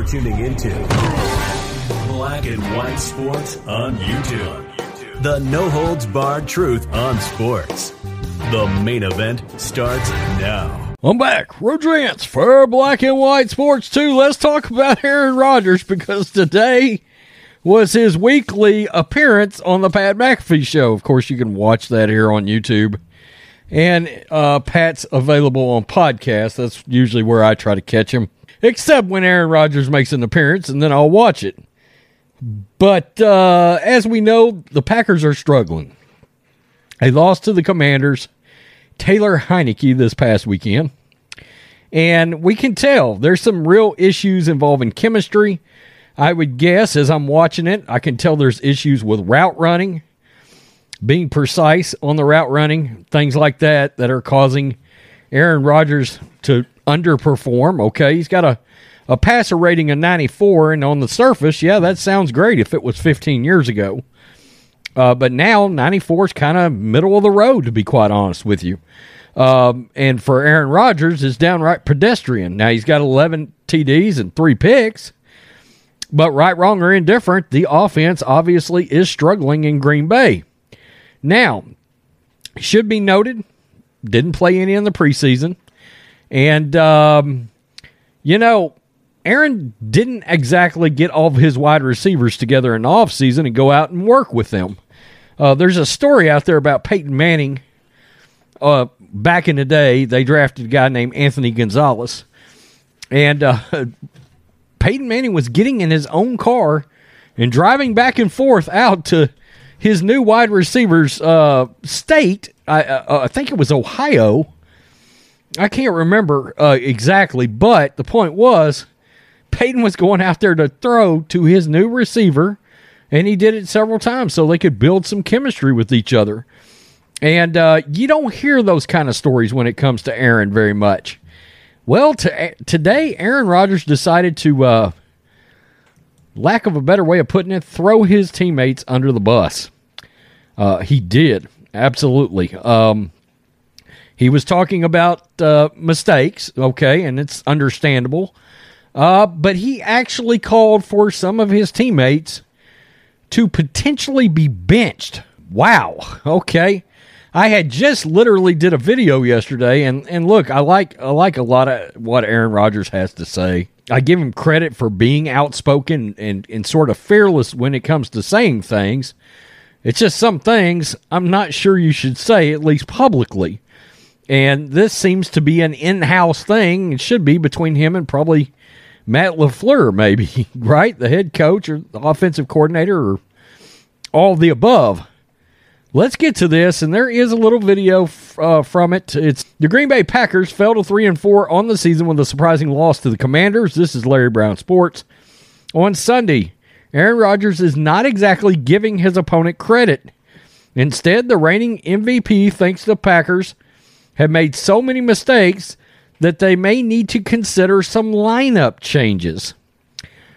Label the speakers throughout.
Speaker 1: You're tuning into Black and White Sports on YouTube. The no holds barred truth on sports. The main event starts now.
Speaker 2: I'm back. Rodrance for Black and White Sports 2. Let's talk about Aaron Rodgers because today was his weekly appearance on the Pat McAfee show. Of course, you can watch that here on YouTube. And uh, Pat's available on podcast. That's usually where I try to catch him, except when Aaron Rodgers makes an appearance, and then I'll watch it. But uh, as we know, the Packers are struggling. They lost to the Commanders Taylor Heinicke this past weekend. And we can tell there's some real issues involving chemistry. I would guess as I'm watching it, I can tell there's issues with route running, being precise on the route running, things like that that are causing Aaron Rodgers to underperform. Okay, he's got a, a passer rating of 94, and on the surface, yeah, that sounds great if it was 15 years ago. Uh, but now 94 is kind of middle of the road, to be quite honest with you. Um, and for Aaron Rodgers, it's downright pedestrian. Now he's got 11 TDs and three picks, but right, wrong, or indifferent, the offense obviously is struggling in Green Bay. Now, should be noted, didn't play any in the preseason, and um, you know, Aaron didn't exactly get all of his wide receivers together in the offseason and go out and work with them. Uh, there's a story out there about Peyton Manning. Uh, back in the day, they drafted a guy named Anthony Gonzalez. And uh, Peyton Manning was getting in his own car and driving back and forth out to his new wide receivers uh, state. I, uh, I think it was Ohio. I can't remember uh, exactly, but the point was Peyton was going out there to throw to his new receiver, and he did it several times so they could build some chemistry with each other. And uh, you don't hear those kind of stories when it comes to Aaron very much. Well, to, today, Aaron Rodgers decided to, uh, lack of a better way of putting it, throw his teammates under the bus. Uh, he did, absolutely. Um, he was talking about uh, mistakes, okay, and it's understandable. Uh, but he actually called for some of his teammates to potentially be benched. Wow. Okay. I had just literally did a video yesterday, and, and look, I like I like a lot of what Aaron Rodgers has to say. I give him credit for being outspoken and, and sort of fearless when it comes to saying things. It's just some things I'm not sure you should say, at least publicly. And this seems to be an in house thing. It should be between him and probably Matt LaFleur, maybe, right? The head coach or the offensive coordinator or all the above. Let's get to this, and there is a little video uh, from it. It's the Green Bay Packers fell to three and four on the season with a surprising loss to the Commanders. This is Larry Brown Sports. On Sunday, Aaron Rodgers is not exactly giving his opponent credit. Instead, the reigning MVP thinks the Packers have made so many mistakes that they may need to consider some lineup changes.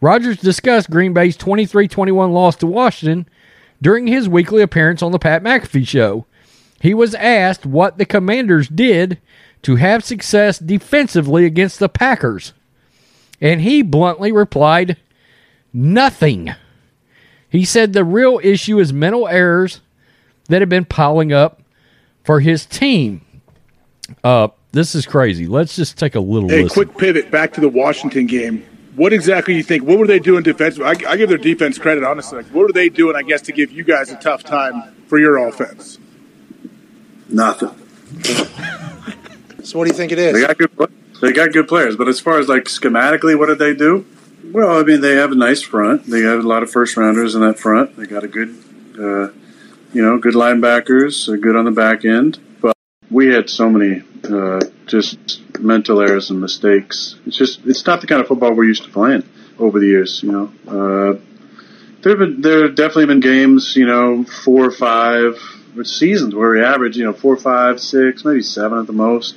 Speaker 2: Rodgers discussed Green Bay's 23 21 loss to Washington during his weekly appearance on the Pat McAfee show. He was asked what the Commanders did to have success defensively against the Packers. And he bluntly replied, Nothing. He said the real issue is mental errors that have been piling up for his team. Uh, this is crazy. Let's just take a little.
Speaker 3: Hey,
Speaker 2: listen.
Speaker 3: quick pivot back to the Washington game. What exactly do you think? What were they doing defensively? I, I give their defense credit, honestly. Like, what were they doing? I guess to give you guys a tough time for your offense.
Speaker 4: Nothing.
Speaker 5: So what do you think it is?
Speaker 4: They got good. They got good players, but as far as like schematically, what did they do? Well, I mean, they have a nice front. They have a lot of first rounders in that front. They got a good, uh, you know, good linebackers, uh, good on the back end. But we had so many uh, just mental errors and mistakes. It's just it's not the kind of football we're used to playing over the years. You know, uh, there have been there have definitely been games, you know, four or five seasons where we average, you know, four, five, six, maybe seven at the most,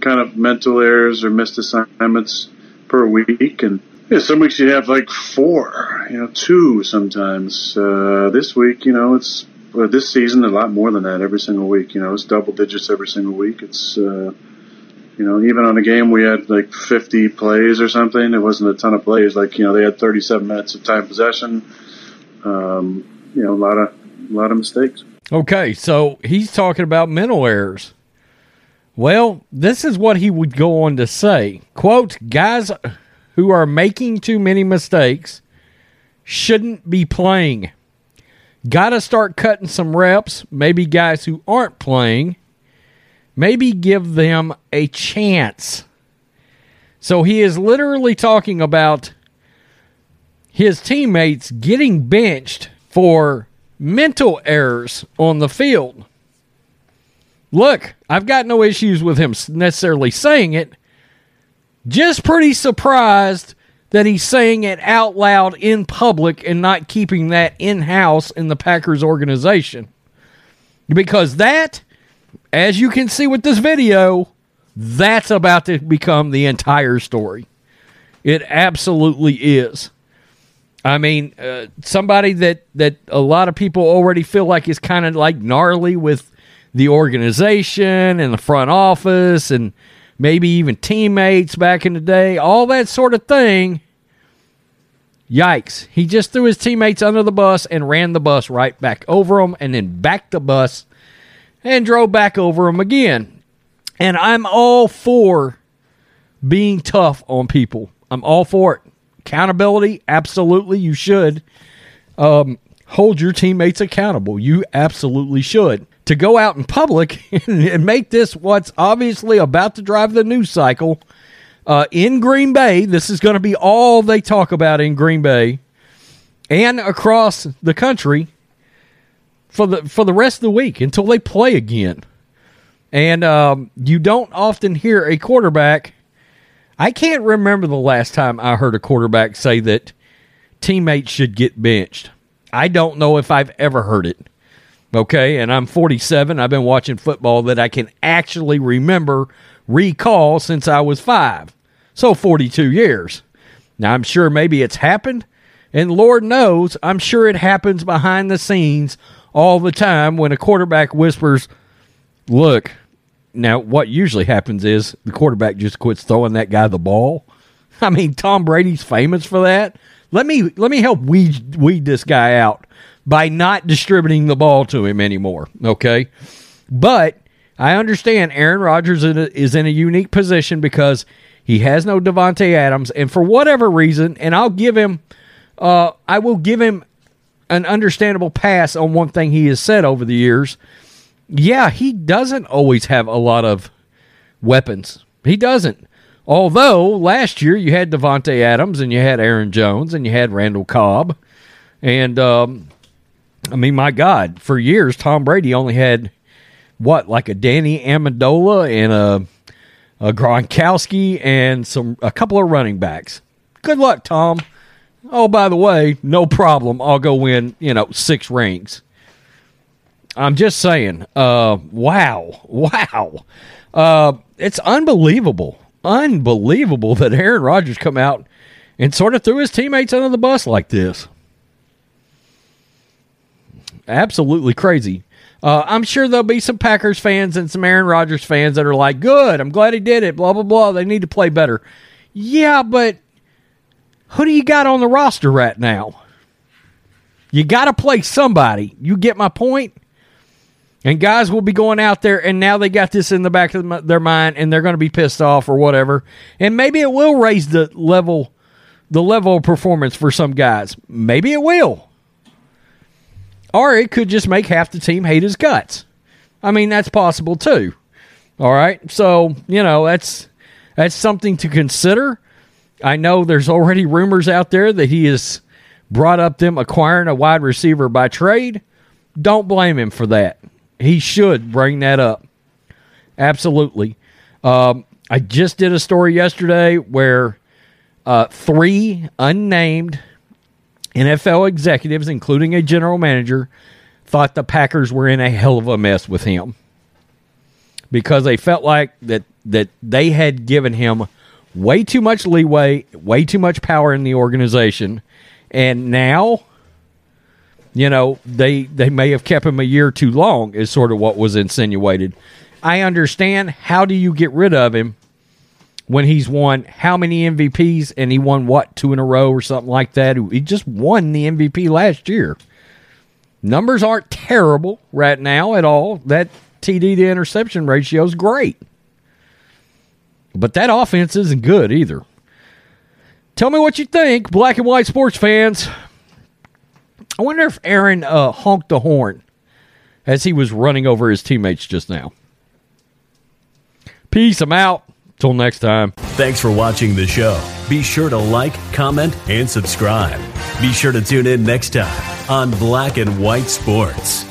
Speaker 4: kind of mental errors or missed assignments per week, and yeah, some weeks you have like four, you know, two sometimes. Uh, this week, you know, it's well, this season a lot more than that every single week. You know, it's double digits every single week. It's uh, you know, even on a game we had like 50 plays or something. It wasn't a ton of plays. Like you know, they had 37 minutes of time possession. Um, you know, a lot of a lot of mistakes.
Speaker 2: Okay, so he's talking about mental errors. Well, this is what he would go on to say. Quote, guys who are making too many mistakes shouldn't be playing. Got to start cutting some reps. Maybe guys who aren't playing, maybe give them a chance. So he is literally talking about his teammates getting benched for mental errors on the field. Look, I've got no issues with him necessarily saying it. Just pretty surprised that he's saying it out loud in public and not keeping that in house in the Packers organization. Because that, as you can see with this video, that's about to become the entire story. It absolutely is. I mean, uh, somebody that that a lot of people already feel like is kind of like gnarly with the organization and the front office and maybe even teammates back in the day, all that sort of thing. Yikes. He just threw his teammates under the bus and ran the bus right back over them and then backed the bus and drove back over them again. And I'm all for being tough on people. I'm all for it. Accountability, absolutely, you should. Um, hold your teammates accountable. You absolutely should. To go out in public and make this what's obviously about to drive the news cycle uh, in Green Bay, this is going to be all they talk about in Green Bay and across the country for the for the rest of the week until they play again. And um, you don't often hear a quarterback I can't remember the last time I heard a quarterback say that teammates should get benched. I don't know if I've ever heard it. Okay, and I'm 47. I've been watching football that I can actually remember, recall since I was five. So 42 years. Now, I'm sure maybe it's happened, and Lord knows, I'm sure it happens behind the scenes all the time when a quarterback whispers, Look, now, what usually happens is the quarterback just quits throwing that guy the ball. I mean, Tom Brady's famous for that. Let me let me help weed weed this guy out by not distributing the ball to him anymore. Okay, but I understand Aaron Rodgers is in a unique position because he has no Davante Adams, and for whatever reason, and I'll give him, uh, I will give him an understandable pass on one thing he has said over the years yeah, he doesn't always have a lot of weapons. He doesn't. Although last year you had Davante Adams and you had Aaron Jones and you had Randall Cobb, and um, I mean, my God, for years Tom Brady only had what like a Danny Amendola and a, a Gronkowski and some a couple of running backs. Good luck, Tom. Oh, by the way, no problem. I'll go win, you know, six rings. I'm just saying. Uh, wow, wow. Uh, it's unbelievable, unbelievable that Aaron Rodgers come out and sort of threw his teammates under the bus like this. Absolutely crazy. Uh, I'm sure there'll be some Packers fans and some Aaron Rodgers fans that are like, "Good, I'm glad he did it." Blah blah blah. They need to play better. Yeah, but who do you got on the roster right now? You got to play somebody. You get my point? And guys will be going out there, and now they got this in the back of their mind, and they're going to be pissed off or whatever. And maybe it will raise the level, the level of performance for some guys. Maybe it will, or it could just make half the team hate his guts. I mean, that's possible too. All right, so you know that's that's something to consider. I know there's already rumors out there that he has brought up them acquiring a wide receiver by trade. Don't blame him for that he should bring that up. Absolutely. Um, I just did a story yesterday where uh, three unnamed NFL executives, including a general manager, thought the Packers were in a hell of a mess with him because they felt like that that they had given him way too much leeway, way too much power in the organization, and now you know, they they may have kept him a year too long is sort of what was insinuated. I understand how do you get rid of him? when he's won how many MVPs and he won what two in a row or something like that. He just won the MVP last year. Numbers aren't terrible right now at all. That TD to interception ratio is great. But that offense isn't good either. Tell me what you think, black and white sports fans. I wonder if Aaron uh, honked the horn as he was running over his teammates just now. Peace. I'm out. Till next time.
Speaker 1: Thanks for watching the show. Be sure to like, comment, and subscribe. Be sure to tune in next time on Black and White Sports.